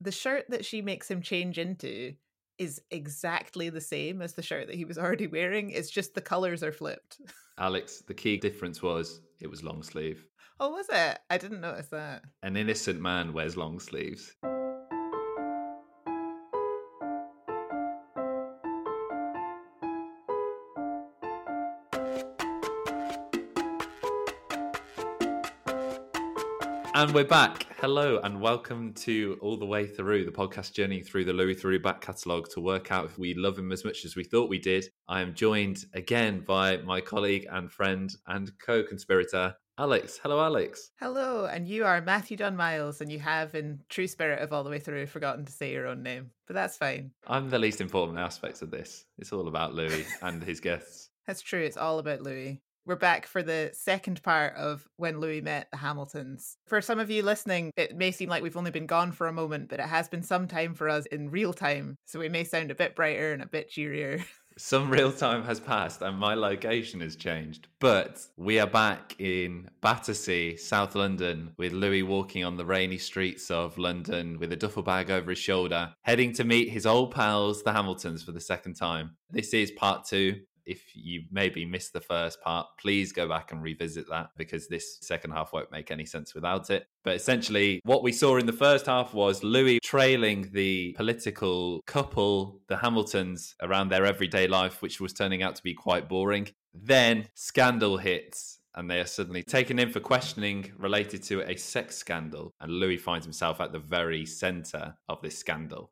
The shirt that she makes him change into is exactly the same as the shirt that he was already wearing. It's just the colors are flipped. Alex, the key difference was it was long sleeve. Oh, was it? I didn't notice that. An innocent man wears long sleeves. And we're back. Hello, and welcome to All the Way Through, the podcast journey through the Louis Theroux back catalogue to work out if we love him as much as we thought we did. I am joined again by my colleague and friend and co conspirator, Alex. Hello, Alex. Hello, and you are Matthew Dunn Miles, and you have, in true spirit of All the Way Through, forgotten to say your own name, but that's fine. I'm the least important aspect of this. It's all about Louis and his guests. That's true. It's all about Louis. We're back for the second part of when Louis met the Hamiltons. For some of you listening, it may seem like we've only been gone for a moment, but it has been some time for us in real time. So we may sound a bit brighter and a bit cheerier. Some real time has passed and my location has changed, but we are back in Battersea, South London, with Louis walking on the rainy streets of London with a duffel bag over his shoulder, heading to meet his old pals, the Hamiltons, for the second time. This is part two if you maybe missed the first part, please go back and revisit that because this second half won't make any sense without it. But essentially, what we saw in the first half was Louis trailing the political couple, the Hamiltons, around their everyday life, which was turning out to be quite boring. Then scandal hits and they are suddenly taken in for questioning related to a sex scandal. And Louis finds himself at the very center of this scandal.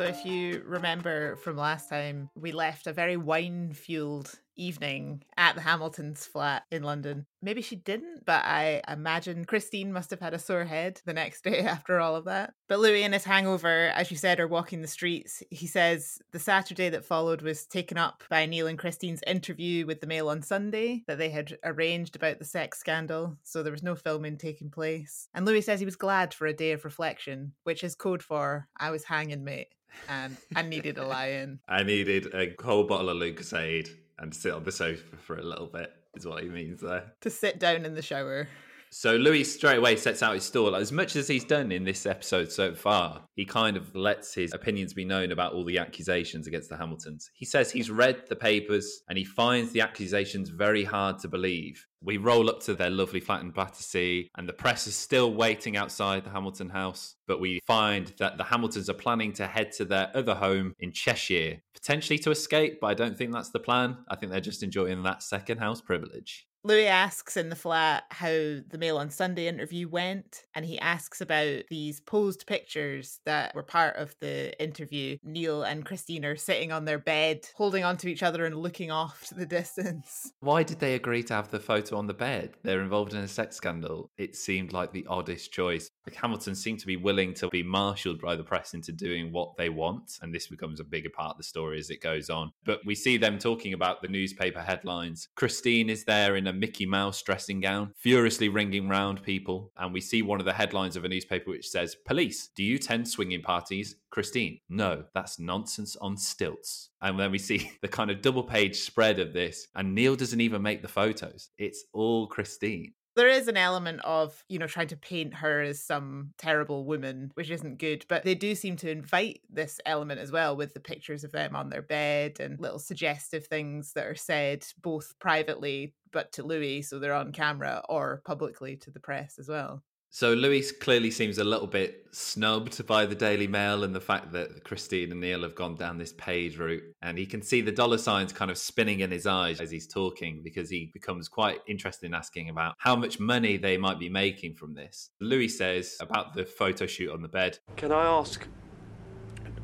So, if you remember from last time, we left a very wine fueled evening at the Hamiltons' flat in London. Maybe she didn't, but I imagine Christine must have had a sore head the next day after all of that. But Louis, in his hangover, as you said, are walking the streets. He says the Saturday that followed was taken up by Neil and Christine's interview with the Mail on Sunday that they had arranged about the sex scandal, so there was no filming taking place. And Louis says he was glad for a day of reflection, which is code for I was hanging, mate and I needed a lie-in. I needed a whole bottle of Lucozade and sit on the sofa for a little bit, is what he means there. To sit down in the shower. So Louis straight away sets out his stall. As much as he's done in this episode so far, he kind of lets his opinions be known about all the accusations against the Hamiltons. He says he's read the papers and he finds the accusations very hard to believe. We roll up to their lovely flat in Battersea, and the press is still waiting outside the Hamilton house. But we find that the Hamiltons are planning to head to their other home in Cheshire, potentially to escape, but I don't think that's the plan. I think they're just enjoying that second house privilege. Louis asks in the flat how the Mail on Sunday interview went, and he asks about these posed pictures that were part of the interview. Neil and Christine are sitting on their bed, holding onto each other and looking off to the distance. Why did they agree to have the photo on the bed? They're involved in a sex scandal. It seemed like the oddest choice. The Hamiltons seem to be willing to be marshaled by the press into doing what they want, and this becomes a bigger part of the story as it goes on. But we see them talking about the newspaper headlines. Christine is there in a Mickey Mouse dressing gown, furiously ringing round people. And we see one of the headlines of a newspaper which says, Police, do you tend swinging parties? Christine, no, that's nonsense on stilts. And then we see the kind of double page spread of this, and Neil doesn't even make the photos. It's all Christine there is an element of you know trying to paint her as some terrible woman which isn't good but they do seem to invite this element as well with the pictures of them on their bed and little suggestive things that are said both privately but to louis so they're on camera or publicly to the press as well so Louis clearly seems a little bit snubbed by the Daily Mail and the fact that Christine and Neil have gone down this page route. And he can see the dollar signs kind of spinning in his eyes as he's talking because he becomes quite interested in asking about how much money they might be making from this. Louis says about the photo shoot on the bed. Can I ask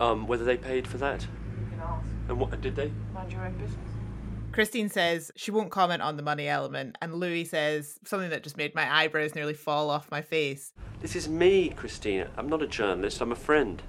um, whether they paid for that? You can ask. And what did they? Mind your own business. Christine says she won't comment on the money element, and Louis says something that just made my eyebrows nearly fall off my face. This is me, Christina. I'm not a journalist, I'm a friend.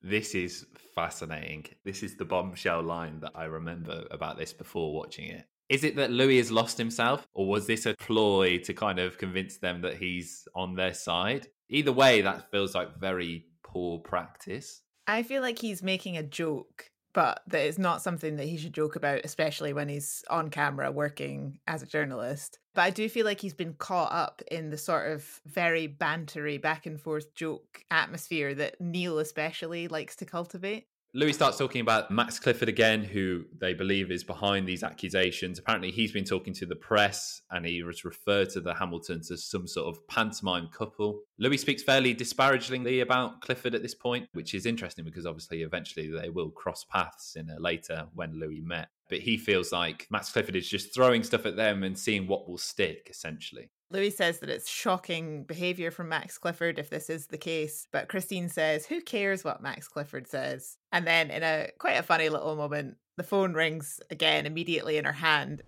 This is fascinating. This is the bombshell line that I remember about this before watching it. Is it that Louis has lost himself, or was this a ploy to kind of convince them that he's on their side? Either way, that feels like very poor practice. I feel like he's making a joke but that it's not something that he should joke about, especially when he's on camera working as a journalist. But I do feel like he's been caught up in the sort of very bantery back and forth joke atmosphere that Neil especially likes to cultivate. Louis starts talking about Max Clifford again, who they believe is behind these accusations. Apparently, he's been talking to the press and he was referred to the Hamiltons as some sort of pantomime couple. Louis speaks fairly disparagingly about Clifford at this point, which is interesting because obviously, eventually, they will cross paths in a later when Louis met. But he feels like Max Clifford is just throwing stuff at them and seeing what will stick, essentially. Louis says that it's shocking behavior from Max Clifford if this is the case, but Christine says, Who cares what Max Clifford says? And then, in a quite a funny little moment, the phone rings again immediately in her hand.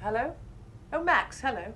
Hello? Oh, Max, hello.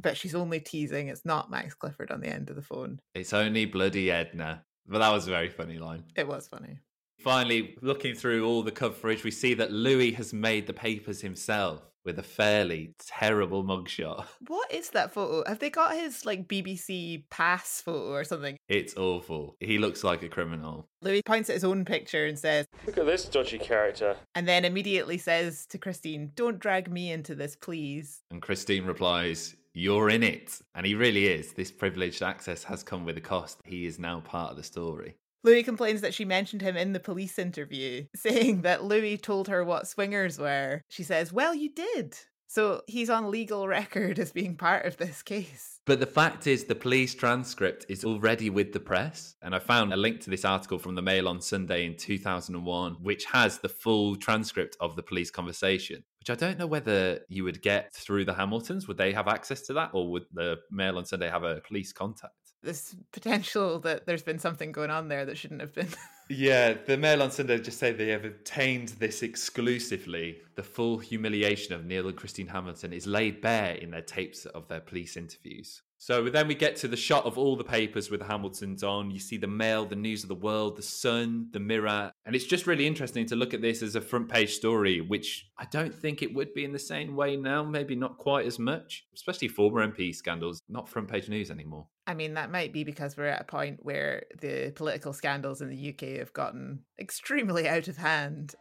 But she's only teasing, it's not Max Clifford on the end of the phone. It's only bloody Edna. But that was a very funny line. It was funny. Finally, looking through all the coverage, we see that Louis has made the papers himself with a fairly terrible mugshot. What is that photo? Have they got his like BBC pass photo or something? It's awful. He looks like a criminal. Louis points at his own picture and says, Look at this dodgy character. and then immediately says to Christine, Don't drag me into this, please. And Christine replies, You're in it. And he really is. This privileged access has come with a cost. He is now part of the story. Louis complains that she mentioned him in the police interview, saying that Louis told her what swingers were. She says, Well, you did. So he's on legal record as being part of this case. But the fact is, the police transcript is already with the press. And I found a link to this article from the Mail on Sunday in 2001, which has the full transcript of the police conversation, which I don't know whether you would get through the Hamiltons. Would they have access to that? Or would the Mail on Sunday have a police contact? There's potential that there's been something going on there that shouldn't have been. Yeah, the Mail on Sunday just say they have obtained this exclusively. The full humiliation of Neil and Christine Hamilton is laid bare in their tapes of their police interviews. So then we get to the shot of all the papers with the Hamiltons on. You see the Mail, the News of the World, the Sun, the Mirror. And it's just really interesting to look at this as a front page story, which I don't think it would be in the same way now, maybe not quite as much, especially former MP scandals, not front page news anymore. I mean, that might be because we're at a point where the political scandals in the UK have gotten extremely out of hand.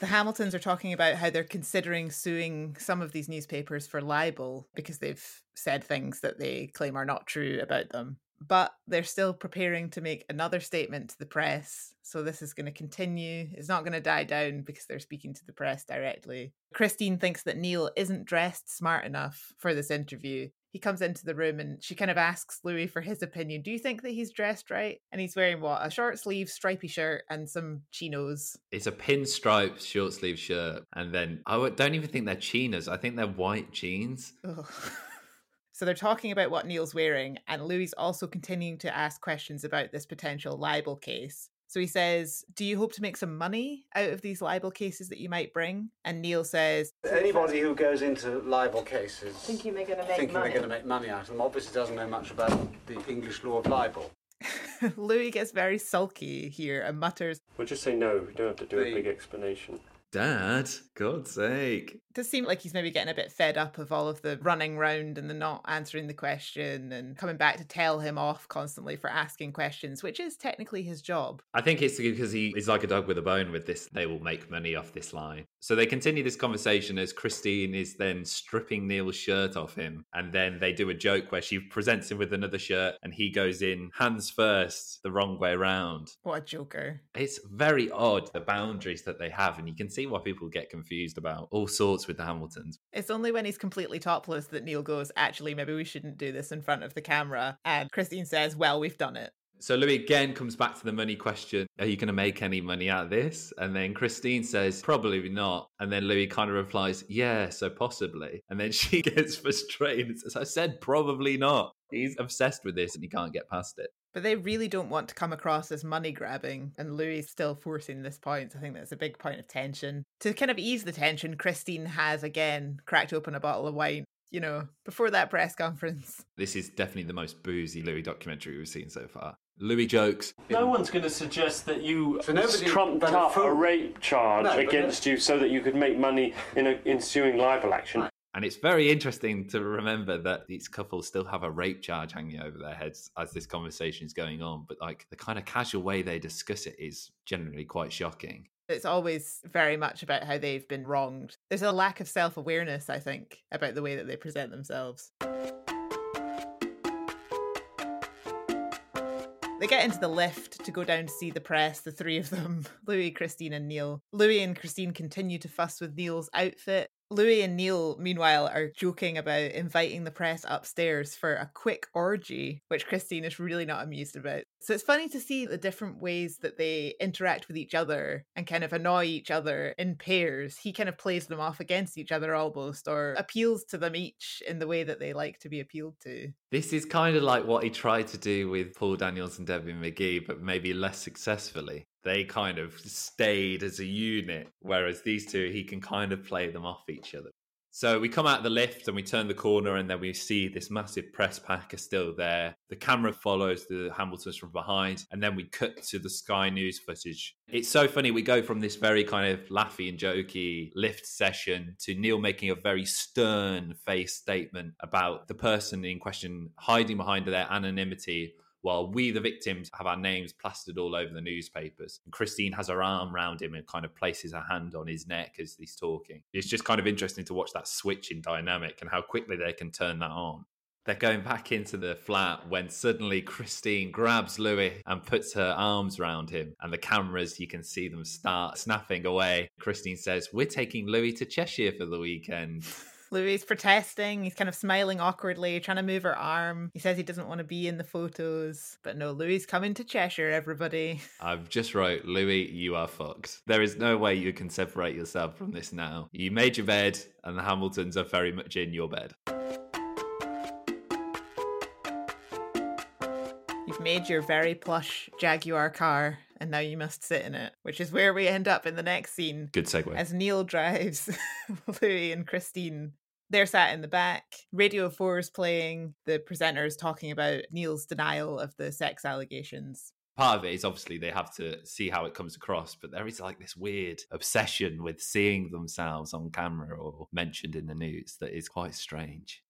The Hamiltons are talking about how they're considering suing some of these newspapers for libel because they've said things that they claim are not true about them. But they're still preparing to make another statement to the press. So this is going to continue. It's not going to die down because they're speaking to the press directly. Christine thinks that Neil isn't dressed smart enough for this interview. He comes into the room and she kind of asks Louis for his opinion. Do you think that he's dressed right? And he's wearing what? A short sleeve stripy shirt and some chinos. It's a pinstripe short sleeve shirt. And then I don't even think they're chinos. I think they're white jeans. So they're talking about what Neil's wearing, and Louis also continuing to ask questions about this potential libel case. So he says, Do you hope to make some money out of these libel cases that you might bring? And Neil says, Anybody who goes into libel cases Thinking they're going to make thinking money. they're going to make money out of them obviously doesn't know much about the English law of libel. Louis gets very sulky here and mutters, We'll just say no. We don't have to do a big explanation. Dad, God's sake. It does seem like he's maybe getting a bit fed up of all of the running round and the not answering the question and coming back to tell him off constantly for asking questions, which is technically his job. I think it's because he is like a dog with a bone with this. They will make money off this line. So they continue this conversation as Christine is then stripping Neil's shirt off him. And then they do a joke where she presents him with another shirt and he goes in hands first, the wrong way around. What a joker. It's very odd, the boundaries that they have. And you can see why people get confused about all sorts with the Hamiltons. It's only when he's completely topless that Neil goes, Actually, maybe we shouldn't do this in front of the camera. And Christine says, Well, we've done it. So Louis again comes back to the money question. Are you going to make any money out of this? And then Christine says, probably not. And then Louis kind of replies, yeah, so possibly. And then she gets frustrated As I said probably not. He's obsessed with this and he can't get past it. But they really don't want to come across as money grabbing, and Louis is still forcing this point. I think that's a big point of tension. To kind of ease the tension, Christine has again cracked open a bottle of wine, you know, before that press conference. This is definitely the most boozy Louis documentary we've seen so far. Louis jokes, No one's going to suggest that you So nobody- Trumped but up full- a rape charge No, but against you so that you could make money in a ensuing libel action. And it's very interesting to remember that these couples still have a rape charge hanging over their heads as this conversation is going on. But like the kind of casual way they discuss it is generally quite shocking. It's always very much about how they've been wronged. There's a lack of self awareness, I think, about the way that they present themselves. They get into the lift to go down to see the press, the three of them Louis, Christine, and Neil. Louis and Christine continue to fuss with Neil's outfit. Louis and Neil, meanwhile, are joking about inviting the press upstairs for a quick orgy, which Christine is really not amused about. So it's funny to see the different ways that they interact with each other and kind of annoy each other in pairs. He kind of plays them off against each other almost, or appeals to them each in the way that they like to be appealed to. This is kind of like what he tried to do with Paul Daniels and Debbie McGee, but maybe less successfully they kind of stayed as a unit, whereas these two, he can kind of play them off each other. So we come out the lift and we turn the corner, and then we see this massive press pack is still there. The camera follows the Hamiltons from behind, and then we cut to the Sky News footage. It's so funny. We go from this very kind of laughy and jokey lift session to Neil making a very stern face statement about the person in question hiding behind their anonymity while we, the victims, have our names plastered all over the newspapers. And Christine has her arm around him and kind of places her hand on his neck as he's talking. It's just kind of interesting to watch that switch in dynamic and how quickly they can turn that on. They're going back into the flat when suddenly Christine grabs Louis and puts her arms around him. And the cameras, you can see them start snapping away. Christine says, We're taking Louis to Cheshire for the weekend. Louis protesting. He's kind of smiling awkwardly, trying to move her arm. He says he doesn't want to be in the photos. But no, Louis coming to Cheshire, everybody. I've just wrote, Louis, you are fucked. There is no way you can separate yourself from this now. You made your bed, and the Hamiltons are very much in your bed. You've made your very plush Jaguar car and now you must sit in it, which is where we end up in the next scene. Good segue. As Neil drives Louis and Christine they're sat in the back. Radio 4 is playing. The presenter is talking about Neil's denial of the sex allegations. Part of it is obviously they have to see how it comes across, but there is like this weird obsession with seeing themselves on camera or mentioned in the news that is quite strange.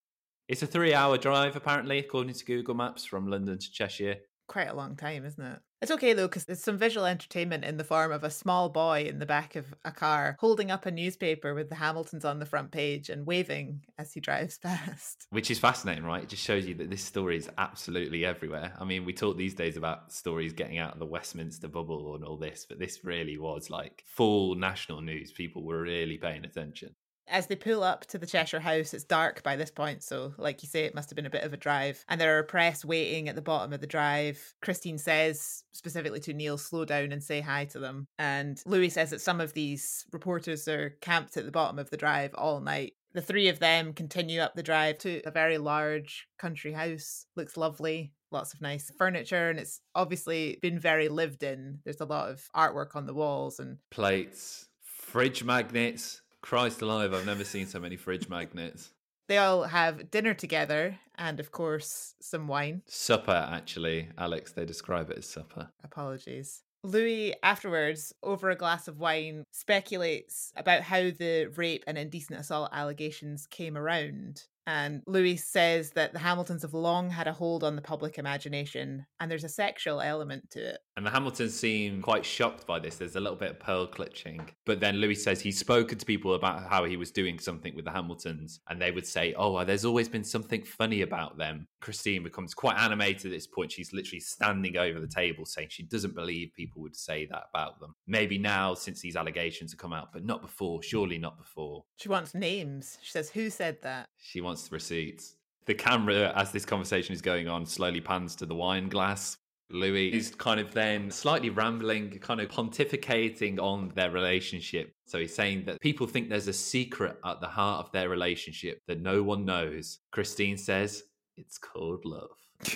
It's a three hour drive, apparently, according to Google Maps, from London to Cheshire quite a long time, isn't it? It's okay though, because there's some visual entertainment in the form of a small boy in the back of a car holding up a newspaper with the Hamiltons on the front page and waving as he drives past. Which is fascinating, right? It just shows you that this story is absolutely everywhere. I mean, we talk these days about stories getting out of the Westminster bubble and all this, but this really was like full national news. People were really paying attention as they pull up to the Cheshire House, it's dark by this point, so like you say, it must have been a bit of a drive. And there are press waiting at the bottom of the drive. Christine says specifically to Neil, slow down and say hi to them. And Louis says that some of these reporters are camped at the bottom of the drive all night. The three of them continue up the drive to a very large country house. Looks lovely, lots of nice furniture and it's obviously been very lived in there's a lot of artwork on the walls and plates fridge magnets Christ alive, I've never seen so many fridge magnets. They all have dinner together and, of course, some wine. Supper, actually. Alex, they describe it as supper. Apologies. Louis, afterwards, over a glass of wine, speculates about how the rape and indecent assault allegations came around. And Louis says that the Hamiltons have long had a hold on the public imagination, and there's a sexual element to it. And the Hamiltons seem quite shocked by this. There's a little bit of pearl clutching. But then Louis says he's spoken to people about how he was doing something with the Hamiltons, and they would say, Oh, there's always been something funny about them. Christine becomes quite animated at this point. She's literally standing over the table saying she doesn't believe people would say that about them. Maybe now, since these allegations have come out, but not before. Surely not before. She wants names. She says, Who said that? She wants receipts. The camera, as this conversation is going on, slowly pans to the wine glass. Louis is kind of then slightly rambling, kind of pontificating on their relationship. So he's saying that people think there's a secret at the heart of their relationship that no one knows. Christine says it's called love.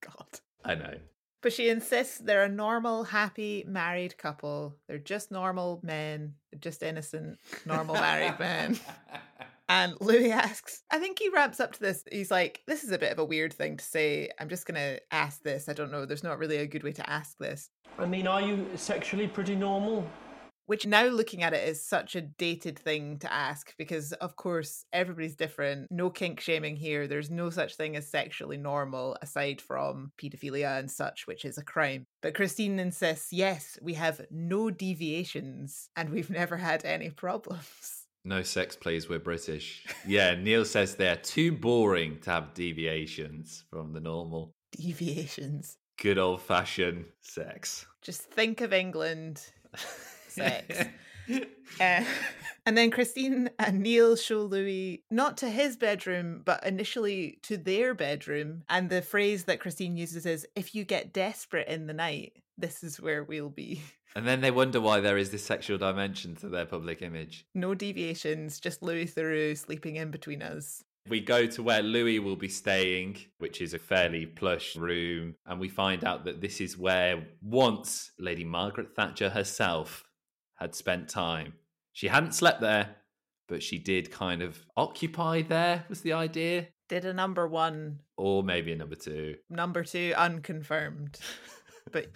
God. I know. But she insists they're a normal, happy, married couple. They're just normal men, just innocent, normal married men. And Louis asks, I think he ramps up to this. He's like, This is a bit of a weird thing to say. I'm just going to ask this. I don't know. There's not really a good way to ask this. I mean, are you sexually pretty normal? which now looking at it is such a dated thing to ask because, of course, everybody's different. No kink shaming here. There's no such thing as sexually normal aside from paedophilia and such, which is a crime. But Christine insists yes, we have no deviations and we've never had any problems. No sex, please. We're British. Yeah, Neil says they're too boring to have deviations from the normal. Deviations. Good old fashioned sex. Just think of England. Sex. Uh, and then Christine and Neil show Louis not to his bedroom, but initially to their bedroom. And the phrase that Christine uses is if you get desperate in the night, this is where we'll be. And then they wonder why there is this sexual dimension to their public image. No deviations, just Louis Theroux sleeping in between us. We go to where Louis will be staying, which is a fairly plush room, and we find out that this is where once Lady Margaret Thatcher herself had spent time. She hadn't slept there, but she did kind of occupy there, was the idea. Did a number one, Or maybe a number two. number two unconfirmed. but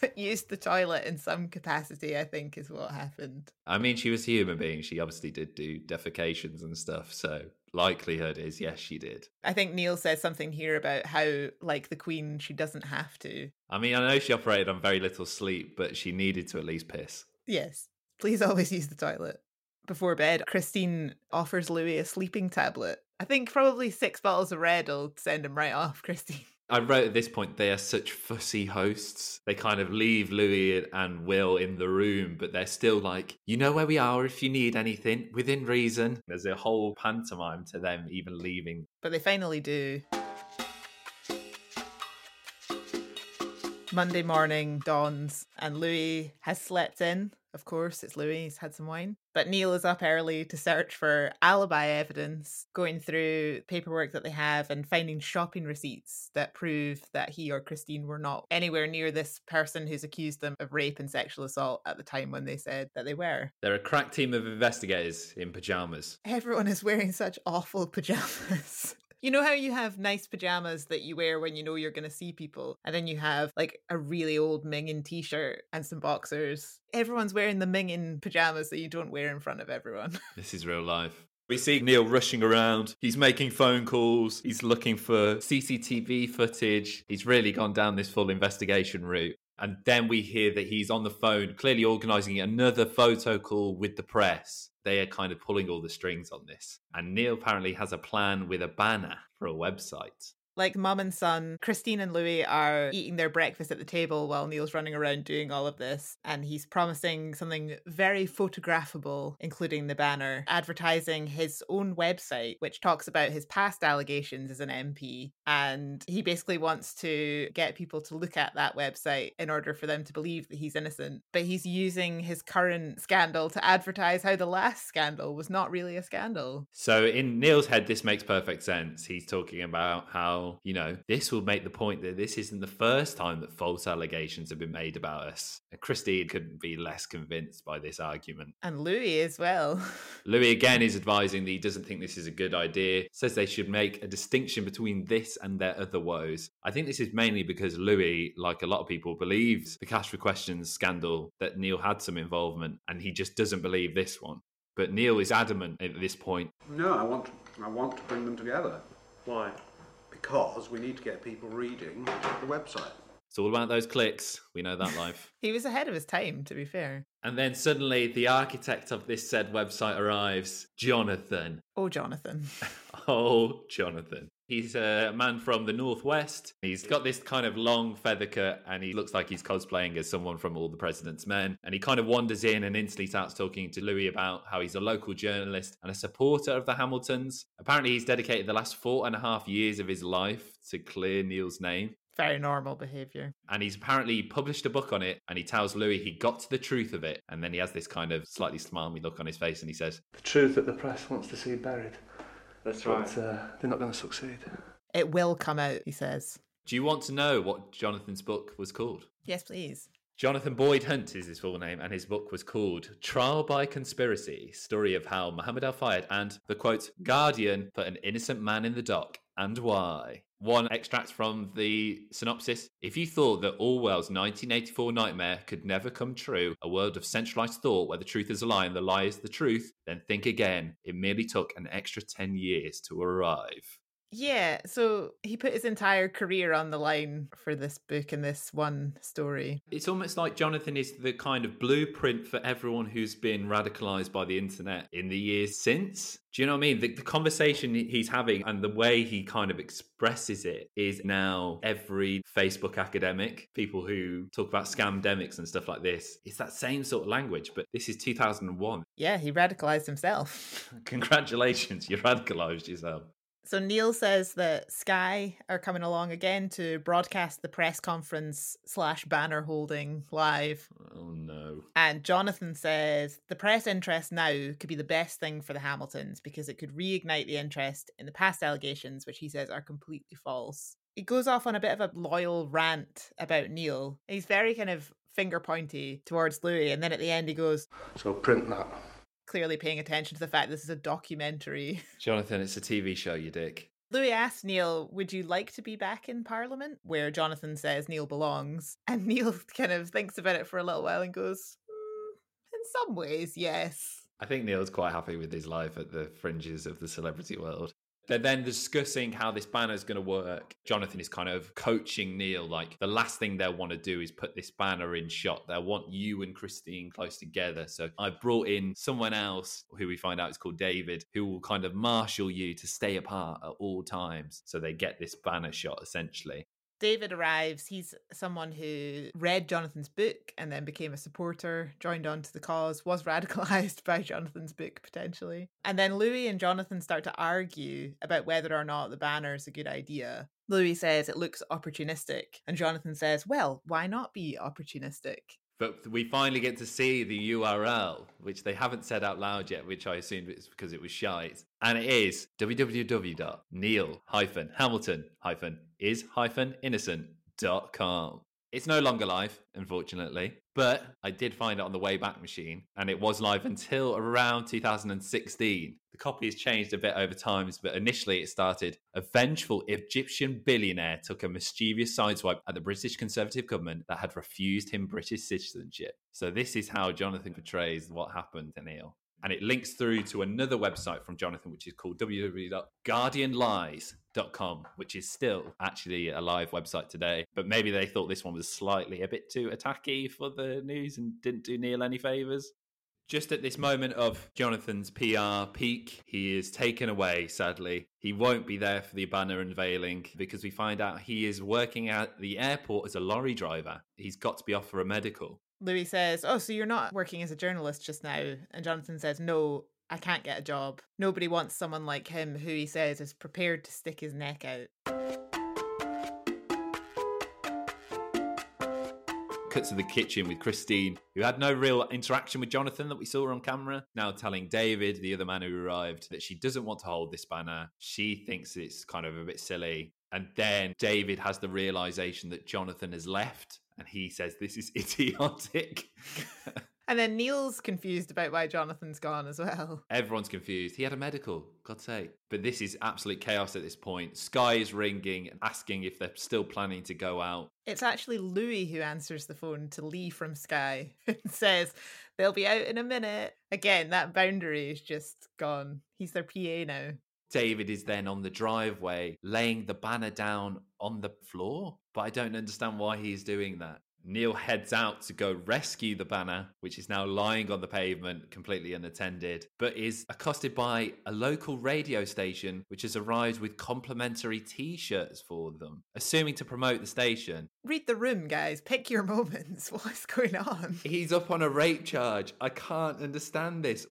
but used the toilet in some capacity, I think, is what happened. I mean, she was a human being. She obviously did do defecations and stuff. So, likelihood is yes, she did. I think Neil says something here about how, like the Queen, she doesn't have to. I mean, I know she operated on very little sleep, but she needed to at least piss. Yes, please always use the toilet. Before bed, Christine offers Louis a sleeping tablet. I think probably six bottles of red will send him right off, Christine. I wrote at this point they are such fussy hosts. They kind of leave Louis and Will in the room, but they're still like, you know where we are if you need anything, within reason. There's a whole pantomime to them even leaving. But they finally do. Monday morning dawns, and Louis has slept in. Of course, it's Louis, he's had some wine. But Neil is up early to search for alibi evidence, going through paperwork that they have and finding shopping receipts that prove that he or Christine were not anywhere near this person who's accused them of rape and sexual assault at the time when they said that they were. They're a crack team of investigators in pajamas. Everyone is wearing such awful pajamas. You know how you have nice pajamas that you wear when you know you're going to see people, and then you have like a really old Mingin t shirt and some boxers? Everyone's wearing the Mingin pajamas that you don't wear in front of everyone. This is real life. We see Neil rushing around. He's making phone calls. He's looking for CCTV footage. He's really gone down this full investigation route. And then we hear that he's on the phone, clearly organizing another photo call with the press. They are kind of pulling all the strings on this. And Neil apparently has a plan with a banner for a website. Like mum and son, Christine and Louis are eating their breakfast at the table while Neil's running around doing all of this. And he's promising something very photographable, including the banner, advertising his own website, which talks about his past allegations as an MP. And he basically wants to get people to look at that website in order for them to believe that he's innocent. But he's using his current scandal to advertise how the last scandal was not really a scandal. So in Neil's head, this makes perfect sense. He's talking about how, you know, this will make the point that this isn't the first time that false allegations have been made about us. And Christine couldn't be less convinced by this argument. And Louis as well. Louis again is advising that he doesn't think this is a good idea, says they should make a distinction between this and their other woes. I think this is mainly because Louis, like a lot of people, believes the cash for questions scandal that Neil had some involvement, and he just doesn't believe this one. But Neil is adamant at this point. No, I want, I want to bring them together Why? Because we need to get people reading the website. It's all about those clicks. We know that life. He was ahead of his time, to be fair. and then suddenly the architect of this said website arrives, Jonathan. Oh, Jonathan. Oh, Jonathan. He's a man from the Northwest. He's got this kind of long feather cut and he looks like he's cosplaying as someone from All the President's Men. And he kind of wanders in and instantly starts talking to Louis about how he's a local journalist and a supporter of the Hamiltons. Apparently, he's dedicated the last four and a half years of his life to clear Neil's name. Very normal behavior. And he's apparently published a book on it and he tells Louis he got to the truth of it. And then he has this kind of slightly smarmy look on his face and he says, The truth that the press wants to see buried. That's right. But uh, they're not going to succeed. It will come out, he says. Do you want to know what Jonathan's book was called? Yes, please. Jonathan Boyd Hunt is his full name, and his book was called Trial by Conspiracy Story of How Muhammad Al Fayed and the quote, Guardian put an innocent man in the dock and why. One extract from the synopsis. If you thought that Orwell's 1984 nightmare could never come true, a world of centralized thought where the truth is a lie and the lie is the truth, then think again. It merely took an extra 10 years to arrive. Yeah, so he put his entire career on the line for this book and this one story. It's almost like Jonathan is the kind of blueprint for everyone who's been radicalized by the internet in the years since. Do you know what I mean? The, the conversation he's having and the way he kind of expresses it is now every Facebook academic, people who talk about scamdemics and stuff like this. It's that same sort of language, but this is 2001. Yeah, he radicalized himself. Congratulations, you radicalized yourself. So Neil says that Sky are coming along again to broadcast the press conference slash banner holding live. Oh no. And Jonathan says the press interest now could be the best thing for the Hamiltons because it could reignite the interest in the past allegations, which he says are completely false. He goes off on a bit of a loyal rant about Neil. He's very kind of finger pointy towards Louis, and then at the end he goes, So print that. Clearly paying attention to the fact this is a documentary. Jonathan, it's a TV show, you dick. Louis asks Neil, Would you like to be back in Parliament? Where Jonathan says Neil belongs. And Neil kind of thinks about it for a little while and goes, "Mm, In some ways, yes. I think Neil's quite happy with his life at the fringes of the celebrity world. They're then discussing how this banner is going to work. Jonathan is kind of coaching Neil, like the last thing they'll want to do is put this banner in shot. They'll want you and Christine close together. So I brought in someone else who we find out is called David, who will kind of marshal you to stay apart at all times. So they get this banner shot essentially. David arrives. He's someone who read Jonathan's book and then became a supporter, joined on to the cause, was radicalized by Jonathan's book potentially. And then Louis and Jonathan start to argue about whether or not the banner is a good idea. Louis says it looks opportunistic, and Jonathan says, well, why not be opportunistic? But we finally get to see the URL, which they haven't said out loud yet, which I assumed it's because it was shite. And it is www.neil-hamilton-is-innocent.com. It's no longer live, unfortunately, but I did find it on the Wayback Machine, and it was live until around 2016. The copy has changed a bit over times, but initially it started a vengeful Egyptian billionaire took a mischievous sideswipe at the British Conservative government that had refused him British citizenship. So this is how Jonathan portrays what happened to Neil. And it links through to another website from Jonathan, which is called www.guardianlies.com, which is still actually a live website today. But maybe they thought this one was slightly a bit too attacky for the news and didn't do Neil any favors. Just at this moment of Jonathan's PR peak, he is taken away, sadly. He won't be there for the banner unveiling because we find out he is working at the airport as a lorry driver. He's got to be off for a medical. Louis says, Oh, so you're not working as a journalist just now? And Jonathan says, No, I can't get a job. Nobody wants someone like him who he says is prepared to stick his neck out. Cuts to the kitchen with Christine, who had no real interaction with Jonathan that we saw on camera. Now telling David, the other man who arrived, that she doesn't want to hold this banner. She thinks it's kind of a bit silly. And then David has the realization that Jonathan has left and he says this is idiotic. And then Neil's confused about why Jonathan's gone as well. Everyone's confused. He had a medical, God's sake. But this is absolute chaos at this point. Sky is ringing, and asking if they're still planning to go out. It's actually Louis who answers the phone to Lee from Sky and says they'll be out in a minute. Again, that boundary is just gone. He's their PA now. David is then on the driveway laying the banner down on the floor, but I don't understand why he's doing that. Neil heads out to go rescue the banner, which is now lying on the pavement completely unattended, but is accosted by a local radio station which has arrived with complimentary t shirts for them, assuming to promote the station. Read the room, guys. Pick your moments. What's going on? He's up on a rape charge. I can't understand this.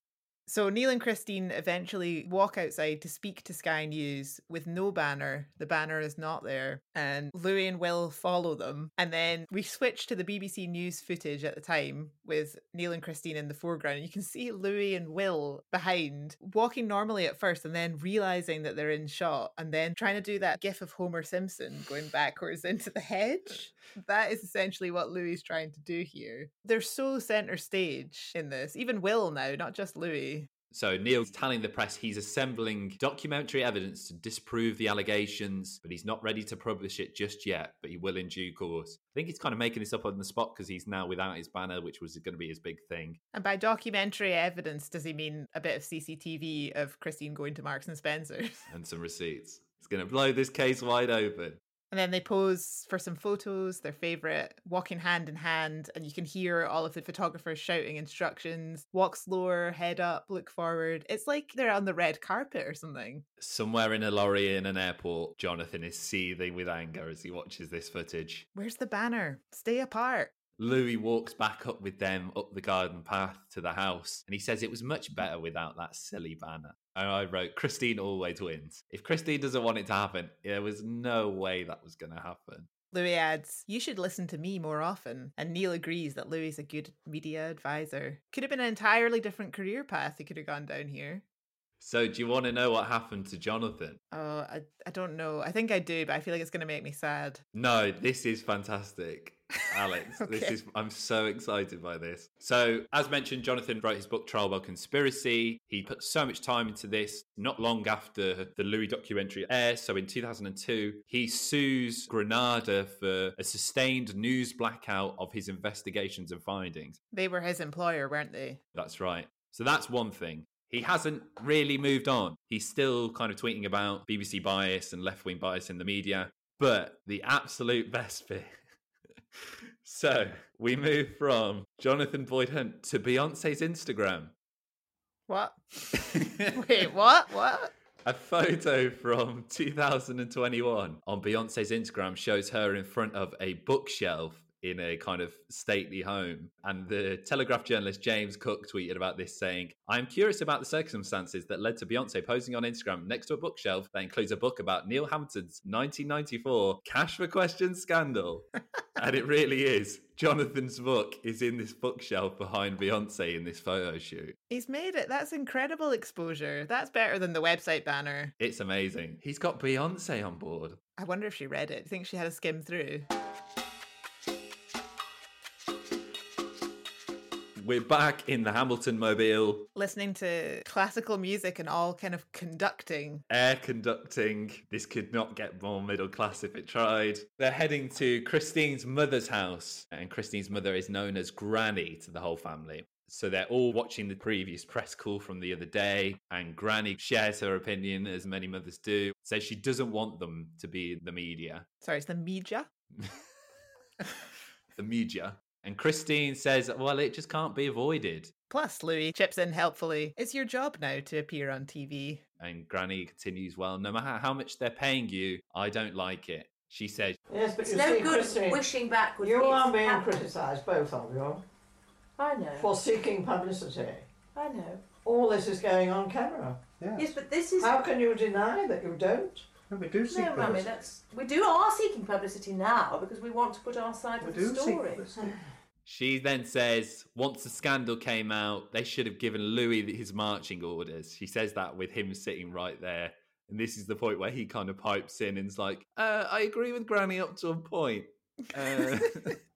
So Neil and Christine eventually walk outside to speak to Sky News with no banner. The banner is not there. And Louis and Will follow them. And then we switch to the BBC News footage at the time with Neil and Christine in the foreground. You can see Louis and Will behind, walking normally at first and then realizing that they're in shot and then trying to do that gif of Homer Simpson going backwards into the hedge. That is essentially what Louis is trying to do here. They're so center stage in this. Even Will now, not just Louis. So Neil's telling the press he's assembling documentary evidence to disprove the allegations, but he's not ready to publish it just yet, but he will in due course. I think he's kind of making this up on the spot because he's now without his banner, which was going to be his big thing. And by documentary evidence, does he mean a bit of CCTV of Christine going to Marks and Spencer's? And some receipts. He's going to blow this case wide open. And then they pose for some photos, their favorite, walking hand in hand, and you can hear all of the photographers shouting instructions walk slower, head up, look forward. It's like they're on the red carpet or something. Somewhere in a lorry in an airport, Jonathan is seething with anger as he watches this footage. Where's the banner? Stay apart. Louis walks back up with them up the garden path to the house, and he says it was much better without that silly banner. And I wrote, Christine always wins. If Christine doesn't want it to happen, there was no way that was going to happen. Louis adds, You should listen to me more often. And Neil agrees that Louis is a good media advisor. Could have been an entirely different career path he could have gone down here. So, do you want to know what happened to Jonathan? Oh, I, I don't know. I think I do, but I feel like it's going to make me sad. No, this is fantastic. Alex, this is I'm so excited by this. So, as mentioned, Jonathan wrote his book Trial by Conspiracy. He put so much time into this. Not long after the Louis documentary aired. so in 2002, he sues Granada for a sustained news blackout of his investigations and findings. They were his employer, weren't they? That's right. So that's one thing. He hasn't really moved on. He's still kind of tweeting about BBC bias and left wing bias in the media. But the absolute best bit. So we move from Jonathan Boyd Hunt to Beyonce's Instagram. What? Wait, what? What? A photo from 2021 on Beyonce's Instagram shows her in front of a bookshelf in a kind of stately home. And the Telegraph journalist James Cook tweeted about this saying, I'm curious about the circumstances that led to Beyonce posing on Instagram next to a bookshelf that includes a book about Neil Hamilton's 1994 Cash for Questions scandal. and it really is. Jonathan's book is in this bookshelf behind Beyonce in this photo shoot. He's made it. That's incredible exposure. That's better than the website banner. It's amazing. He's got Beyonce on board. I wonder if she read it. Do you think she had a skim through? We're back in the Hamilton Mobile, Listening to classical music and all kind of conducting. air conducting. This could not get more middle class if it tried. They're heading to Christine's mother's house, and Christine's mother is known as Granny to the whole family. So they're all watching the previous press call from the other day, and Granny shares her opinion, as many mothers do. Says she doesn't want them to be in the media. Sorry, it's the media. the media. And Christine says, well, it just can't be avoided. Plus, Louis chips in helpfully. It's your job now to appear on TV. And Granny continues, Well, no matter how much they're paying you, I don't like it. She says, Yes, but It's you no see, good Christine, wishing backwards. you It's are being happened. criticised, both of you, I know. for seeking publicity. I know. All this is going on camera. Yeah. Yes, but this is. How can you deny that you don't? No, we do seek No, Mummy, publicity. that's we do are seeking publicity now because we want to put our side We of the do seek story. publicity. She then says, once the scandal came out, they should have given Louis his marching orders. She says that with him sitting right there. And this is the point where he kind of pipes in and is like, uh, I agree with Granny up to a point. Uh,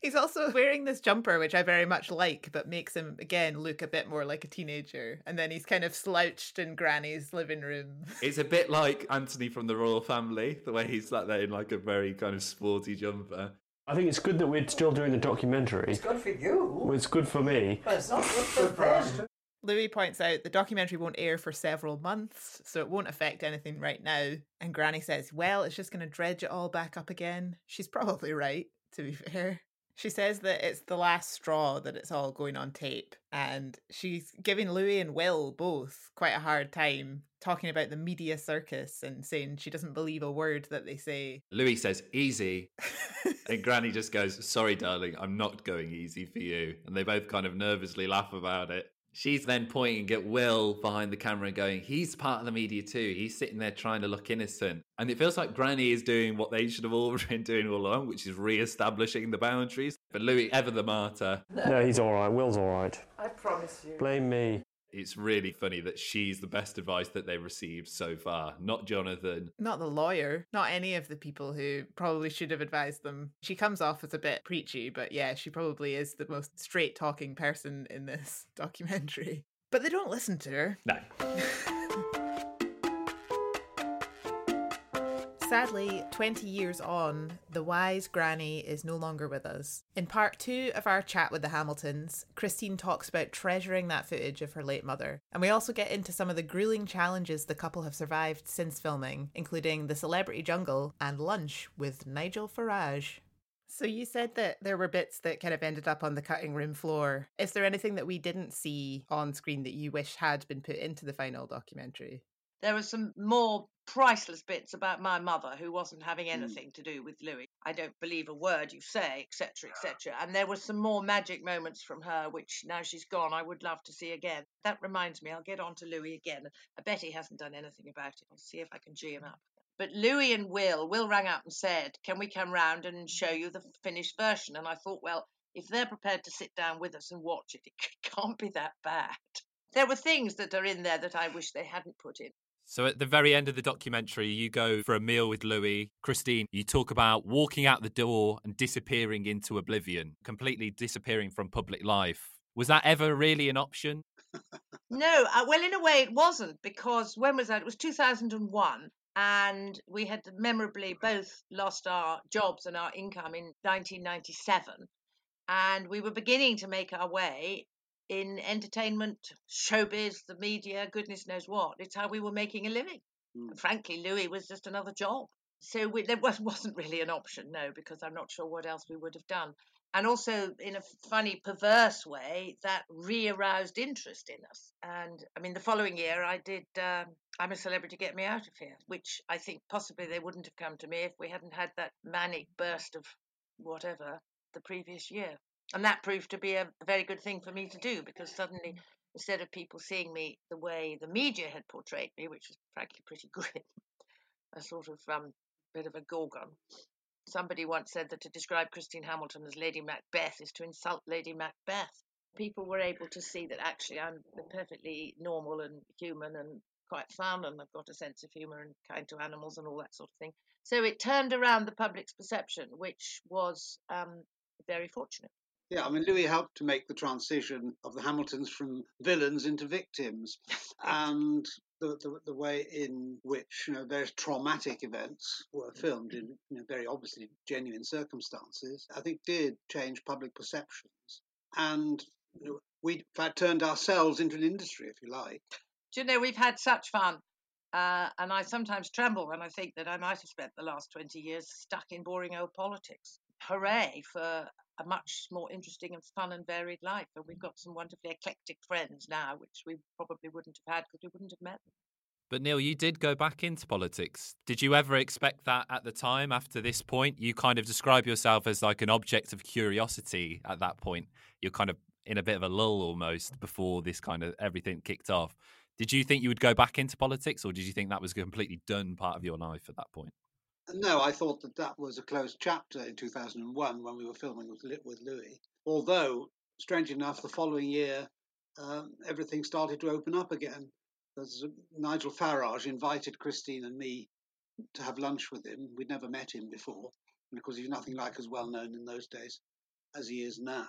He's also wearing this jumper, which I very much like, but makes him again look a bit more like a teenager. And then he's kind of slouched in Granny's living room. it's a bit like Anthony from the Royle Family, the way he's sat there in like a very kind of sporty jumper. I think it's good that we're still doing the documentary. It's good for you, Well, it's good for me. but it's not good for them. Louis points out the documentary won't air for several months, so it won't affect anything right now. And Granny says, Well, it's just going to dredge it all back up again. She's probably right, to be fair. She says that it's the last straw that it's all going on tape, and she's giving Louis and Will both quite a hard time talking about the media circus and saying she doesn't believe a word that they say. Louis says, easy. and Granny just goes, sorry, darling, I'm not going easy for you. And they both kind of nervously laugh about it. She's then pointing at Will behind the camera and going, he's part of the media too. He's sitting there trying to look innocent. And it feels like Granny is doing what they should have all been doing all along, which is re establishing the boundaries. But Louis, ever the martyr, No, he's all right. Will's all right. I promise you. Blame me. It's really funny that she's the best advice that they've received so far, not Jonathan. Not the lawyer, not any of the people who probably should have advised them. She comes off as a bit preachy, but yeah, she probably is the most straight talking person in this documentary. But they don't listen to her. No. Sadly, 20 years on, the wise granny is no longer with us. In part two of our chat with the Hamiltons, Christine talks about treasuring that footage of her late mother. And we also get into some of the grueling challenges the couple have survived since filming, including the celebrity jungle and lunch with Nigel Farage. So you said that there were bits that kind of ended up on the cutting room floor. Is there anything that we didn't see on screen that you wish had been put into the final documentary? There were some more priceless bits about my mother who wasn't having hmm. anything to do with Louis. I don't believe a word you say, etc., etc. And there were some more magic moments from her, which now she's gone, I would love to see again. That reminds me, I'll get on to Louis again. I bet he hasn't done anything about it. I'll see if I can G him up. But Louis and Will, Will rang up and said, Can we come round and show you the finished version? And I thought, well, if they're prepared to sit down with us and watch it, it can't be that bad. There were things that are in there that I wish they hadn't put in. So at the very end of the documentary, you go for a meal with Louis. Christine, you talk about walking out the door and disappearing into oblivion, completely disappearing from public life. Was that ever really an option? No, uh, well, in a way, it wasn't because when was that? It was 2001, and we had memorably both lost our jobs and our income in 1997, and we were beginning to make our way in entertainment, showbiz, the media, goodness knows what. It's how we were making a living. Mm. Frankly, Louis was just another job. So we, there was, wasn't really an option, no, because I'm not sure what else we would have done. And also, in a funny, perverse way, that re aroused interest in us. And I mean, the following year, I did um, I'm a Celebrity Get Me Out of Here, which I think possibly they wouldn't have come to me if we hadn't had that manic burst of whatever the previous year. And that proved to be a very good thing for me to do because suddenly, instead of people seeing me the way the media had portrayed me, which was frankly pretty grim, a sort of um, bit of a gorgon. Somebody once said that to describe Christine Hamilton as Lady Macbeth is to insult Lady Macbeth. People were able to see that actually I'm perfectly normal and human and quite fun, and I've got a sense of humour and kind to animals and all that sort of thing. So it turned around the public's perception, which was um, very fortunate. Yeah, I mean, Louis helped to make the transition of the Hamiltons from villains into victims, and the, the, the way in which you know various traumatic events were filmed in you know, very obviously genuine circumstances, I think did change public perceptions, and you know, we in fact turned ourselves into an industry, if you like. Do you know we've had such fun. Uh, and I sometimes tremble when I think that I might have spent the last 20 years stuck in boring old politics. Hooray for a much more interesting and fun and varied life. And we've got some wonderfully eclectic friends now, which we probably wouldn't have had because we wouldn't have met them. But Neil, you did go back into politics. Did you ever expect that at the time after this point? You kind of describe yourself as like an object of curiosity at that point. You're kind of in a bit of a lull almost before this kind of everything kicked off. Did you think you would go back into politics or did you think that was a completely done part of your life at that point? No, I thought that that was a closed chapter in 2001 when we were filming with, with Louis. Although, strange enough, the following year, um, everything started to open up again. Because Nigel Farage invited Christine and me to have lunch with him. We'd never met him before. And of course, he's nothing like as well known in those days as he is now.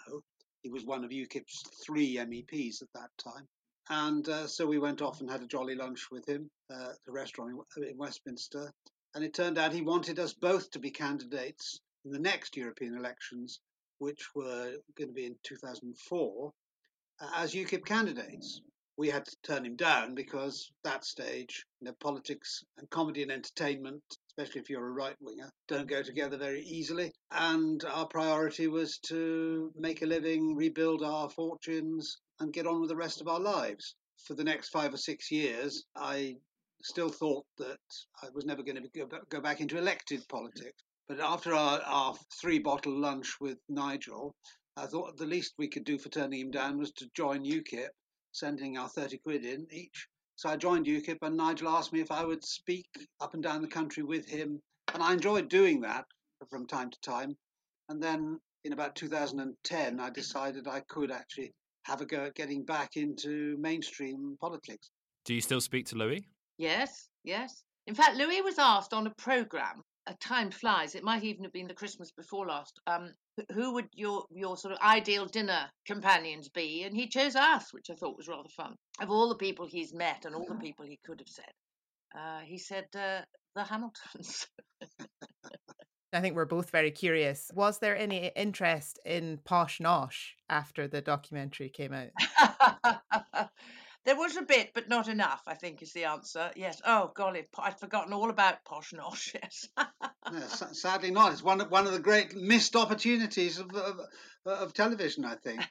He was one of UKIP's three MEPs at that time. And uh, so we went off and had a jolly lunch with him uh, at a restaurant in, in Westminster. And it turned out he wanted us both to be candidates in the next European elections, which were going to be in 2004, uh, as UKIP candidates. We had to turn him down because that stage, you know, politics and comedy and entertainment, especially if you're a right winger, don't go together very easily. And our priority was to make a living, rebuild our fortunes, and get on with the rest of our lives. For the next five or six years, I still thought that I was never going to go back into elected politics. But after our, our three bottle lunch with Nigel, I thought the least we could do for turning him down was to join UKIP, sending our 30 quid in each. So I joined UKIP, and Nigel asked me if I would speak up and down the country with him. And I enjoyed doing that from time to time. And then in about 2010, I decided I could actually have a go at getting back into mainstream politics. Do you still speak to Louis? Yes, yes. In fact, Louis was asked on a programme a time flies. It might even have been the Christmas before last. Um, who would your your sort of ideal dinner companions be? And he chose us, which I thought was rather fun. Of all the people he's met and all the people he could have said, uh, he said uh, the Hamiltons. I think we're both very curious. Was there any interest in Posh Nosh after the documentary came out? there was a bit, but not enough. I think is the answer. Yes. Oh golly, I'd forgotten all about Posh Nosh. Yes. No, sa- sadly not. It's one of, one of the great missed opportunities of, of, of television, I think.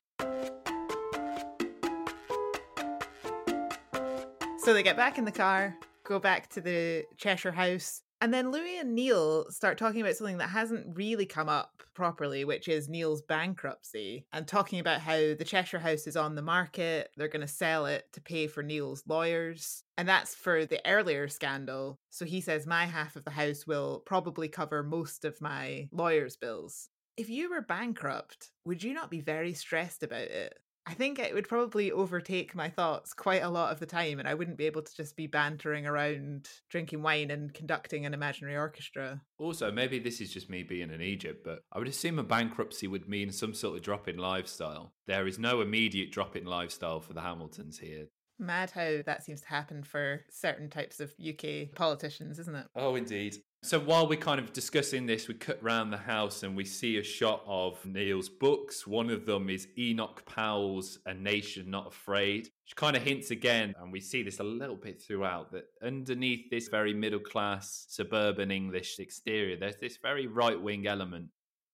So they get back in the car, go back to the Cheshire house, and then Louis and Neil start talking about something that hasn't really come up properly, which is Neil's bankruptcy, and talking about how the Cheshire house is on the market. They're going to sell it to pay for Neil's lawyers. And that's for the earlier scandal. So he says, My half of the house will probably cover most of my lawyer's bills. If you were bankrupt, would you not be very stressed about it? I think it would probably overtake my thoughts quite a lot of the time, and I wouldn't be able to just be bantering around, drinking wine, and conducting an imaginary orchestra. Also, maybe this is just me being in Egypt, but I would assume a bankruptcy would mean some sort of drop in lifestyle. There is no immediate drop in lifestyle for the Hamiltons here. Mad how that seems to happen for certain types of UK politicians, isn't it? Oh, indeed. So while we're kind of discussing this, we cut round the house and we see a shot of Neil's books. One of them is Enoch Powell's A Nation Not Afraid, which kind of hints again, and we see this a little bit throughout, that underneath this very middle class suburban English exterior, there's this very right wing element.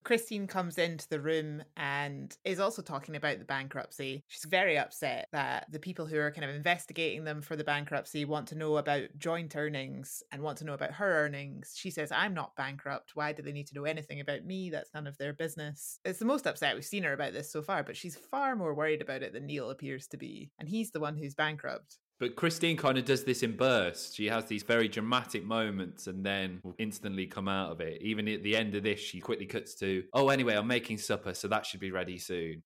Christine comes into the room and is also talking about the bankruptcy. She's very upset that the people who are kind of investigating them for the bankruptcy want to know about joint earnings and want to know about her earnings. She says, I'm not bankrupt. Why do they need to know anything about me? That's none of their business. It's the most upset we've seen her about this so far, but she's far more worried about it than Neil appears to be. And he's the one who's bankrupt. But Christine kind of does this in bursts. She has these very dramatic moments and then will instantly come out of it. Even at the end of this, she quickly cuts to, oh, anyway, I'm making supper, so that should be ready soon.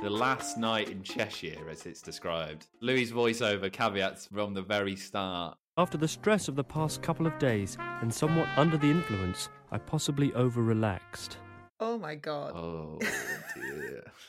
The last night in Cheshire, as it's described. Louis' voiceover caveats from the very start. After the stress of the past couple of days and somewhat under the influence, I possibly over relaxed. Oh my god. Oh dear.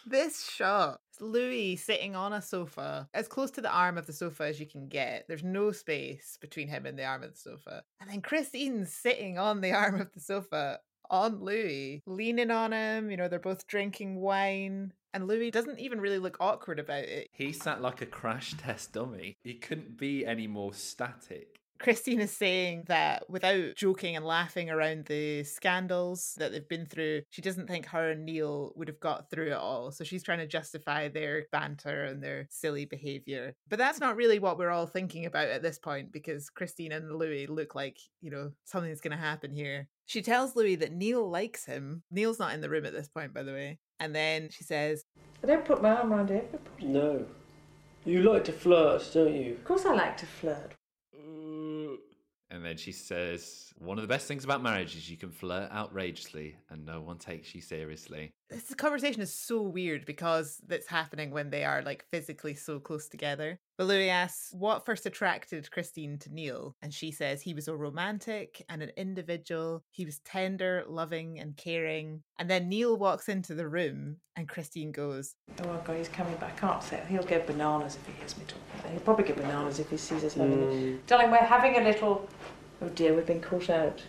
This shot, it's Louis sitting on a sofa, as close to the arm of the sofa as you can get. There's no space between him and the arm of the sofa. And then Christine's sitting on the arm of the sofa on Louis, leaning on him. You know, they're both drinking wine. And Louis doesn't even really look awkward about it. He sat like a crash test dummy. He couldn't be any more static. Christine is saying that without joking and laughing around the scandals that they've been through, she doesn't think her and Neil would have got through it all. So she's trying to justify their banter and their silly behavior. But that's not really what we're all thinking about at this point because Christine and Louis look like, you know, something's going to happen here. She tells Louis that Neil likes him. Neil's not in the room at this point, by the way. And then she says, I don't put my arm around everybody. No. You like to flirt, don't you? Of course I like to flirt. And then she says, One of the best things about marriage is you can flirt outrageously and no one takes you seriously. this conversation is so weird because that's happening when they are like physically so close together. But Louis asks what first attracted Christine to Neil, and she says he was a romantic and an individual. He was tender, loving, and caring. And then Neil walks into the room, and Christine goes, Oh my god, he's coming back. I can't say. He'll go bananas if he hears me talking. He'll probably go bananas if he sees us having Mm. a... Darling, we're having a little... Oh dear, we've been caught out.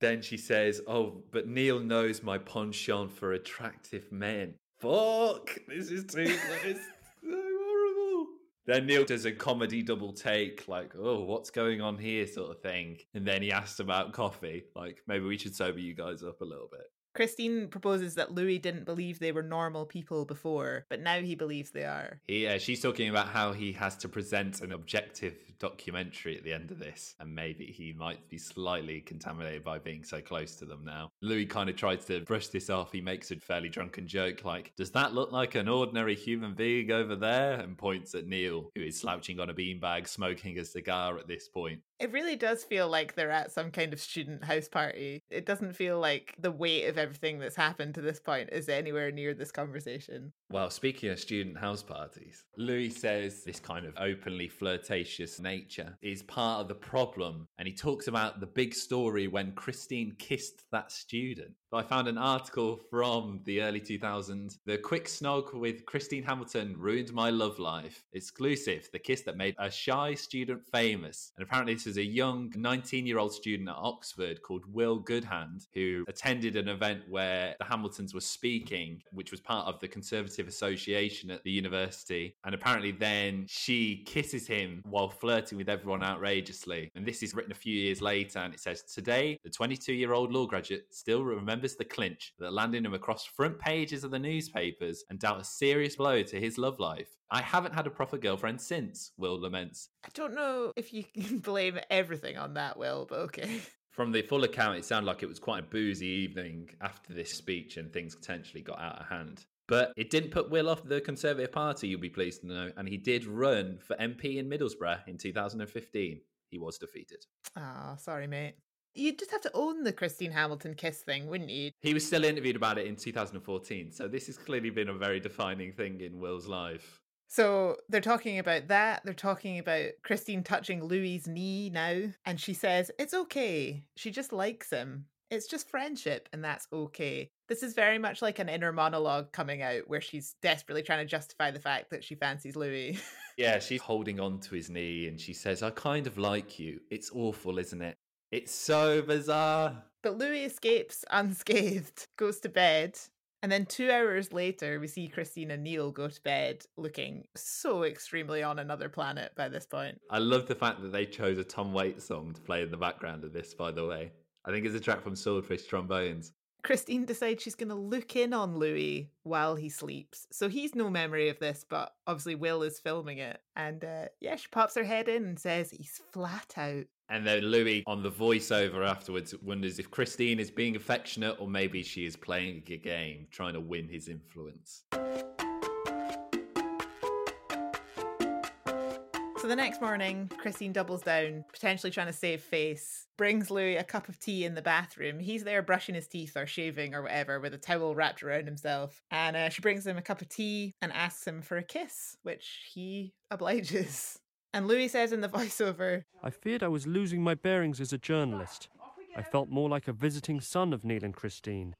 Then she says, Oh, but Neil knows my penchant for attractive men. Fuck! This is too horrible. Then Neil does a comedy double take, like, oh, what's going on here, sort of thing. And then he asks about coffee, like, maybe we should sober you guys up a little bit. Christine proposes that Louis didn't believe they were normal people before, but now he believes they are. Yeah, uh, she's talking about how he has to present an objective documentary at the end of this, and maybe he might be slightly contaminated by being so close to them now. Louis kind of tries to brush this off. He makes a fairly drunken joke like, Does that look like an ordinary human being over there? and points at Neil, who is slouching on a beanbag, smoking a cigar at this point. It really does feel like they're at some kind of student house party. It doesn't feel like the weight of everything that's happened to this point is anywhere near this conversation. Well, speaking of student house parties, Louis says this kind of openly flirtatious nature is part of the problem. And he talks about the big story when Christine kissed that student. I found an article from the early 2000s. The quick snog with Christine Hamilton ruined my love life. Exclusive, the kiss that made a shy student famous. And apparently, this is a young 19 year old student at Oxford called Will Goodhand who attended an event where the Hamiltons were speaking, which was part of the Conservative Association at the university. And apparently, then she kisses him while flirting with everyone outrageously. And this is written a few years later, and it says, Today, the 22 year old law graduate still remembers the clinch that landed him across front pages of the newspapers and dealt a serious blow to his love life. I haven't had a proper girlfriend since, Will laments. I don't know if you can blame everything on that, Will, but okay. From the full account, it sounded like it was quite a boozy evening after this speech and things potentially got out of hand. But it didn't put Will off the Conservative Party, you'll be pleased to know, and he did run for MP in Middlesbrough in 2015. He was defeated. Ah, sorry, mate. You'd just have to own the Christine Hamilton kiss thing, wouldn't you? He was still interviewed about it in 2014, so this has clearly been a very defining thing in Will's life. So they're talking about that. They're talking about Christine touching Louis's knee now. And she says, it's okay. She just likes him. It's just friendship, and that's okay. This is very much like an inner monologue coming out where she's desperately trying to justify the fact that she fancies Louis. yeah, she's holding on to his knee and she says, I kind of like you. It's awful, isn't it? It's so bizarre. But Louis escapes unscathed, goes to bed, and then two hours later, we see Christine and Neil go to bed looking so extremely on another planet by this point. I love the fact that they chose a Tom Waits song to play in the background of this, by the way. I think it's a track from Swordfish Trombones. Christine decides she's going to look in on Louis while he sleeps. So he's no memory of this, but obviously Will is filming it. And uh, yeah, she pops her head in and says he's flat out. And then Louis, on the voiceover afterwards, wonders if Christine is being affectionate or maybe she is playing a game, trying to win his influence. So the next morning, Christine doubles down, potentially trying to save face, brings Louis a cup of tea in the bathroom. He's there brushing his teeth or shaving or whatever with a towel wrapped around himself. And uh, she brings him a cup of tea and asks him for a kiss, which he obliges. And Louis says in the voiceover I feared I was losing my bearings as a journalist. I felt more like a visiting son of Neil and Christine.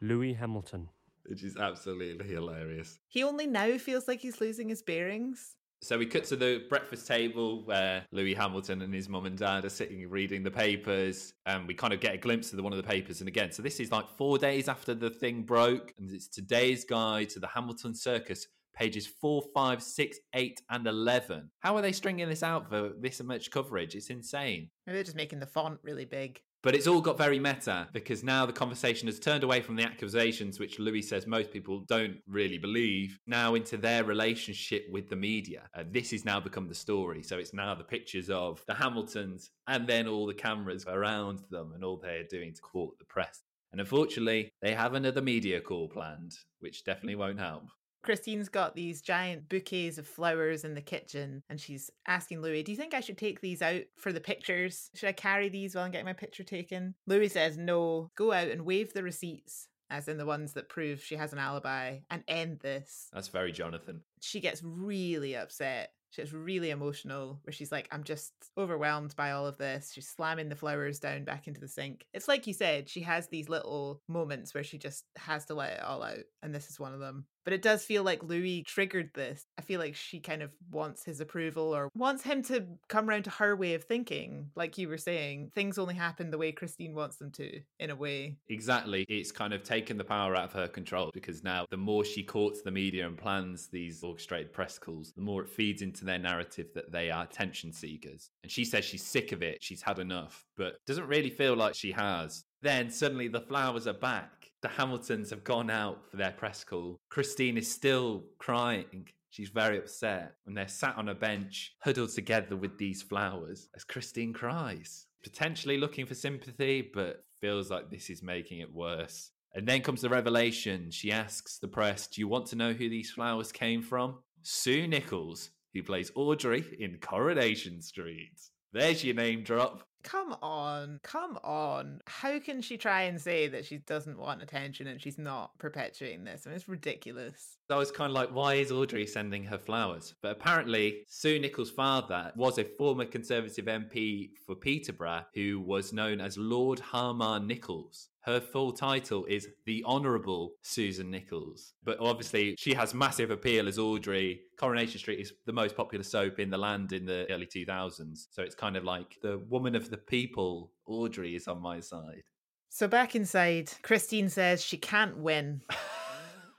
Louis Hamilton. Which is absolutely hilarious. He only now feels like he's losing his bearings. So we cut to the breakfast table where Louis Hamilton and his mum and dad are sitting reading the papers, and we kind of get a glimpse of the, one of the papers. And again, so this is like four days after the thing broke, and it's today's guide to the Hamilton Circus, pages four, five, six, eight, and eleven. How are they stringing this out for this much coverage? It's insane. Maybe they're just making the font really big. But it's all got very meta because now the conversation has turned away from the accusations, which Louis says most people don't really believe, now into their relationship with the media. Uh, this has now become the story. So it's now the pictures of the Hamiltons and then all the cameras around them and all they're doing to court the press. And unfortunately, they have another media call planned, which definitely won't help. Christine's got these giant bouquets of flowers in the kitchen and she's asking Louis, Do you think I should take these out for the pictures? Should I carry these while I'm getting my picture taken? Louis says, No, go out and wave the receipts, as in the ones that prove she has an alibi, and end this. That's very Jonathan. She gets really upset. She gets really emotional, where she's like, I'm just overwhelmed by all of this. She's slamming the flowers down back into the sink. It's like you said, she has these little moments where she just has to let it all out. And this is one of them. But it does feel like Louis triggered this. I feel like she kind of wants his approval or wants him to come around to her way of thinking. Like you were saying, things only happen the way Christine wants them to, in a way. Exactly. It's kind of taken the power out of her control because now the more she courts the media and plans these orchestrated press calls, the more it feeds into their narrative that they are attention seekers. And she says she's sick of it. She's had enough, but doesn't really feel like she has. Then suddenly the flowers are back. The Hamiltons have gone out for their press call. Christine is still crying. She's very upset. And they're sat on a bench, huddled together with these flowers as Christine cries. Potentially looking for sympathy, but feels like this is making it worse. And then comes the revelation. She asks the press, Do you want to know who these flowers came from? Sue Nicholls, who plays Audrey in Coronation Street. There's your name drop. Come on, come on. How can she try and say that she doesn't want attention and she's not perpetuating this? I mean, it's ridiculous. I was kind of like, why is Audrey sending her flowers? But apparently, Sue Nicholls' father was a former Conservative MP for Peterborough who was known as Lord Harmar Nicholls. Her full title is The Honourable Susan Nicholls. But obviously, she has massive appeal as Audrey. Coronation Street is the most popular soap in the land in the early 2000s. So it's kind of like the woman of the people, Audrey, is on my side. So back inside, Christine says she can't win.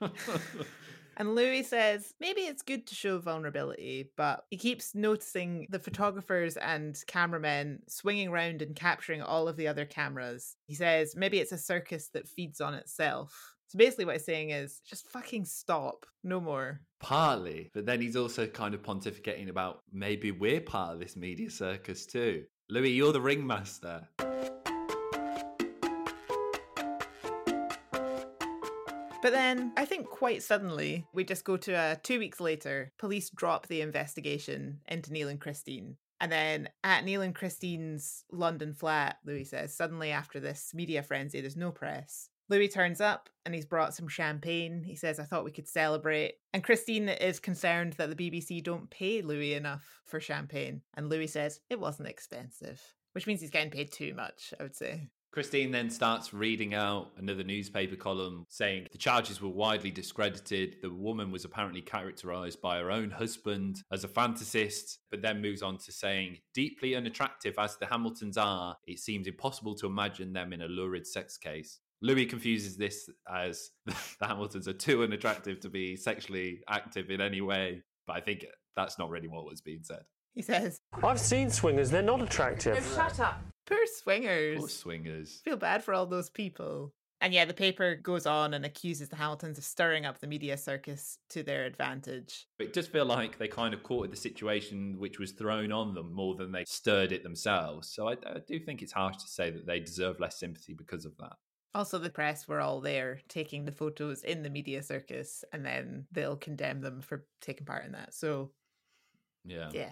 And Louis says maybe it's good to show vulnerability, but he keeps noticing the photographers and cameramen swinging around and capturing all of the other cameras. He says maybe it's a circus that feeds on itself. So basically, what he's saying is just fucking stop, no more. Partly, but then he's also kind of pontificating about maybe we're part of this media circus too. Louis, you're the ringmaster. But then, I think quite suddenly, we just go to uh, two weeks later, police drop the investigation into Neil and Christine. And then at Neil and Christine's London flat, Louis says, suddenly after this media frenzy, there's no press. Louis turns up and he's brought some champagne. He says, I thought we could celebrate. And Christine is concerned that the BBC don't pay Louis enough for champagne. And Louis says, it wasn't expensive, which means he's getting paid too much, I would say. Christine then starts reading out another newspaper column saying the charges were widely discredited. The woman was apparently characterized by her own husband as a fantasist, but then moves on to saying, deeply unattractive as the Hamiltons are, it seems impossible to imagine them in a lurid sex case. Louis confuses this as the Hamiltons are too unattractive to be sexually active in any way, but I think that's not really what was being said. He says, I've seen swingers, they're not attractive. shut up. Poor swingers. Poor swingers. Feel bad for all those people. And yeah, the paper goes on and accuses the Hamiltons of stirring up the media circus to their advantage. It does feel like they kind of caught the situation which was thrown on them more than they stirred it themselves. So I, I do think it's harsh to say that they deserve less sympathy because of that. Also, the press were all there taking the photos in the media circus, and then they'll condemn them for taking part in that. So, yeah. Yeah.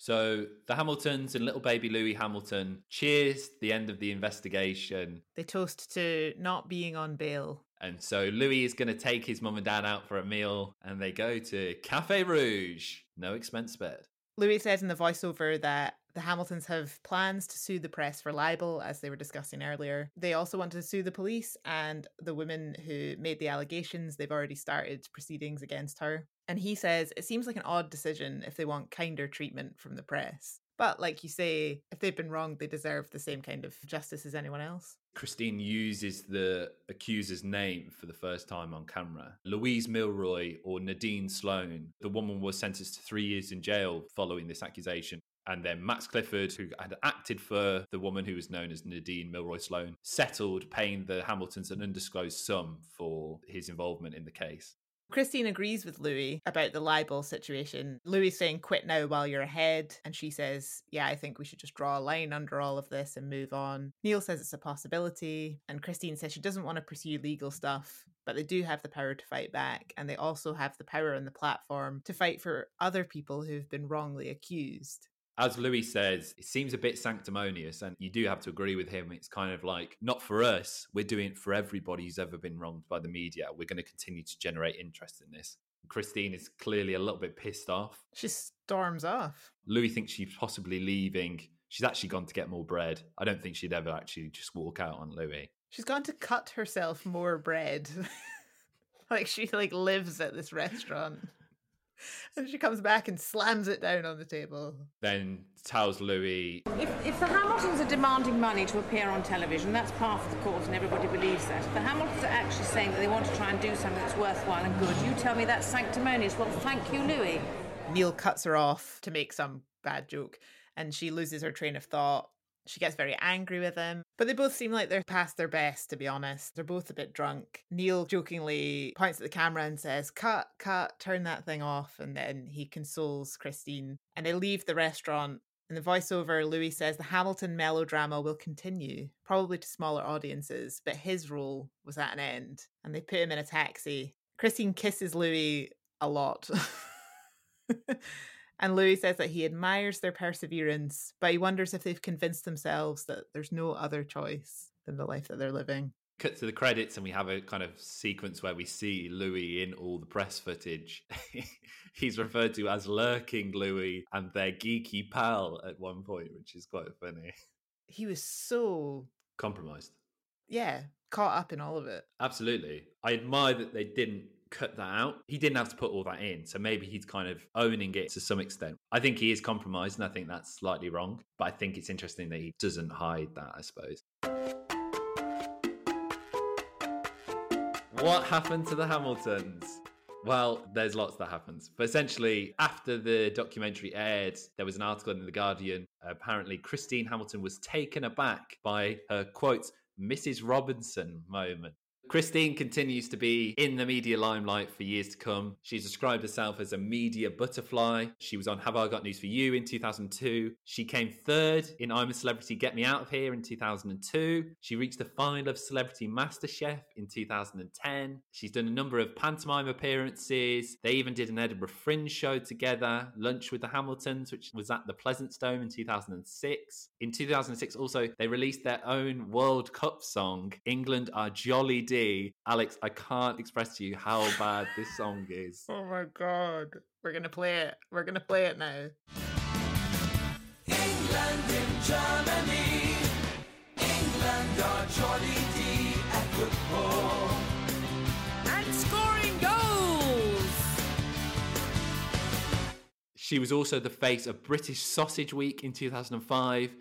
So the Hamiltons and little baby Louis Hamilton cheers the end of the investigation. They toast to not being on bail. And so Louis is going to take his mum and dad out for a meal and they go to Cafe Rouge. No expense spared. Louis says in the voiceover that the Hamiltons have plans to sue the press for libel, as they were discussing earlier. They also want to sue the police and the women who made the allegations. They've already started proceedings against her. And he says it seems like an odd decision if they want kinder treatment from the press. But like you say, if they've been wronged, they deserve the same kind of justice as anyone else. Christine uses the accuser's name for the first time on camera. Louise Milroy or Nadine Sloan. The woman was sentenced to three years in jail following this accusation. And then Max Clifford, who had acted for the woman who was known as Nadine Milroy Sloan, settled paying the Hamiltons an undisclosed sum for his involvement in the case. Christine agrees with Louis about the libel situation. Louis saying, quit now while you're ahead. And she says, yeah, I think we should just draw a line under all of this and move on. Neil says it's a possibility. And Christine says she doesn't want to pursue legal stuff, but they do have the power to fight back. And they also have the power on the platform to fight for other people who've been wrongly accused as Louis says, it seems a bit sanctimonious, and you do have to agree with him. It's kind of like, not for us, we're doing it for everybody who's ever been wronged by the media. We're going to continue to generate interest in this. Christine is clearly a little bit pissed off. She storms off. Louis thinks she's possibly leaving. She's actually gone to get more bread. I don't think she'd ever actually just walk out on Louis. She's gone to cut herself more bread. like she like lives at this restaurant and she comes back and slams it down on the table. Then tells Louis If, if the Hamiltons are demanding money to appear on television, that's part of the cause and everybody believes that. If the Hamiltons are actually saying that they want to try and do something that's worthwhile and good, you tell me that's sanctimonious. Well, thank you, Louis. Neil cuts her off to make some bad joke and she loses her train of thought she gets very angry with him, but they both seem like they're past their best, to be honest. They're both a bit drunk. Neil jokingly points at the camera and says, Cut, cut, turn that thing off. And then he consoles Christine. And they leave the restaurant. In the voiceover, Louis says the Hamilton melodrama will continue, probably to smaller audiences, but his role was at an end. And they put him in a taxi. Christine kisses Louis a lot. And Louis says that he admires their perseverance, but he wonders if they've convinced themselves that there's no other choice than the life that they're living. Cut to the credits, and we have a kind of sequence where we see Louis in all the press footage. He's referred to as lurking Louis and their geeky pal at one point, which is quite funny. He was so, Compromised. yeah, caught up in all of it. Absolutely. I admire that they didn't cut that out. He didn't have to put all that in. So maybe he's kind of owning it to some extent. I think he is compromised, and I think that's slightly wrong. But I think it's interesting that he doesn't hide that, I suppose. What happened to the Hamiltons? Well, there's lots that happens. But essentially, after the documentary aired, there was an article in The Guardian. Apparently, Christine Hamilton was taken aback by her quote, Mrs. Robinson moment. Christine continues to be in the media limelight for years to come. She's described herself as a media butterfly. She was on Have I Got News for You in 2002. She came third in I'm a Celebrity, Get Me Out of Here in 2002. She reached the final of Celebrity MasterChef in 2010. She's done a number of pantomime appearances. They even did an Edinburgh Fringe show together, Lunch with the Hamiltons, which was at the Pleasantstone in 2006. In 2006, also, they released their own World Cup song, England Are Jolly D. Alex, I can't express to you how bad this song is. Oh my god. We're gonna play it. We're gonna play it now. England in Germany. England are Johnny D at football. And scoring goals! She was also the face of British Sausage Week in 2005.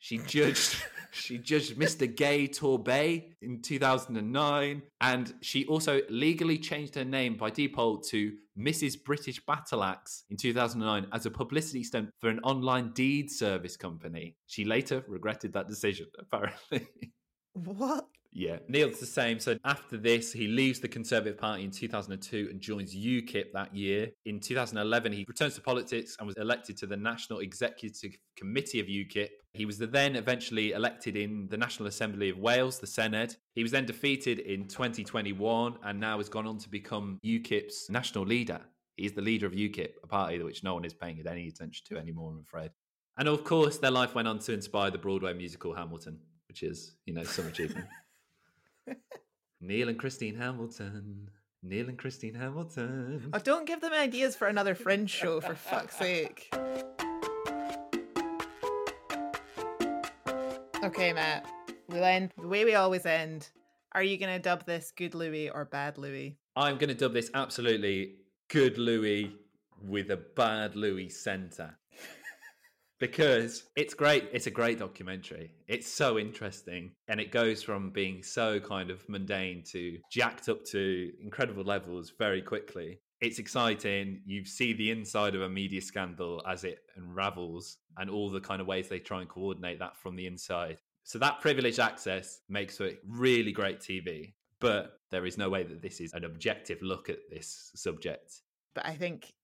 She judged she judged Mr. Gay Torbay in 2009 and she also legally changed her name by default to Mrs. British Battle Axe in 2009 as a publicity stunt for an online deed service company. She later regretted that decision apparently. What? Yeah, Neil's the same. So after this, he leaves the Conservative Party in 2002 and joins UKIP that year. In 2011, he returns to politics and was elected to the National Executive Committee of UKIP. He was then eventually elected in the National Assembly of Wales, the Senedd. He was then defeated in 2021 and now has gone on to become UKIP's national leader. He's the leader of UKIP, a party which no one is paying any attention to anymore, I'm afraid. And of course, their life went on to inspire the Broadway musical Hamilton, which is, you know, some achievement. Neil and Christine Hamilton. Neil and Christine Hamilton. Oh, don't give them ideas for another fringe show, for fuck's sake. Okay, Matt. We'll end the way we always end. Are you going to dub this Good Louis or Bad Louis? I'm going to dub this absolutely good Louis with a bad Louis centre. Because it's great. It's a great documentary. It's so interesting. And it goes from being so kind of mundane to jacked up to incredible levels very quickly. It's exciting. You see the inside of a media scandal as it unravels and all the kind of ways they try and coordinate that from the inside. So that privileged access makes for really great TV. But there is no way that this is an objective look at this subject. But I think,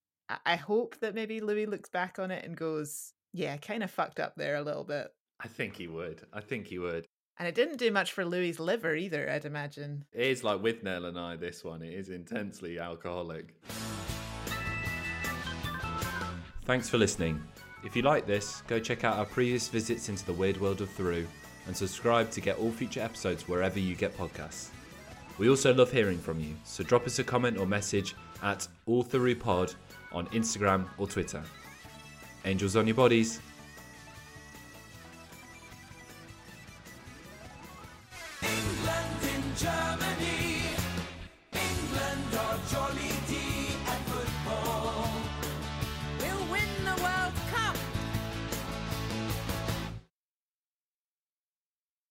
I- hope that maybe Louis looks back on it and goes, yeah, kind of fucked up there a little bit. I think he would. I think he would. And it didn't do much for Louis's liver either, I'd imagine. It is like Withnail and I, this one. It is intensely alcoholic. Thanks for listening. If you like this, go check out our previous visits into the weird world of Theroux and subscribe to get all future episodes wherever you get podcasts. We also love hearing from you, so drop us a comment or message at All Theroux Pod on Instagram or Twitter. Angels on your bodies.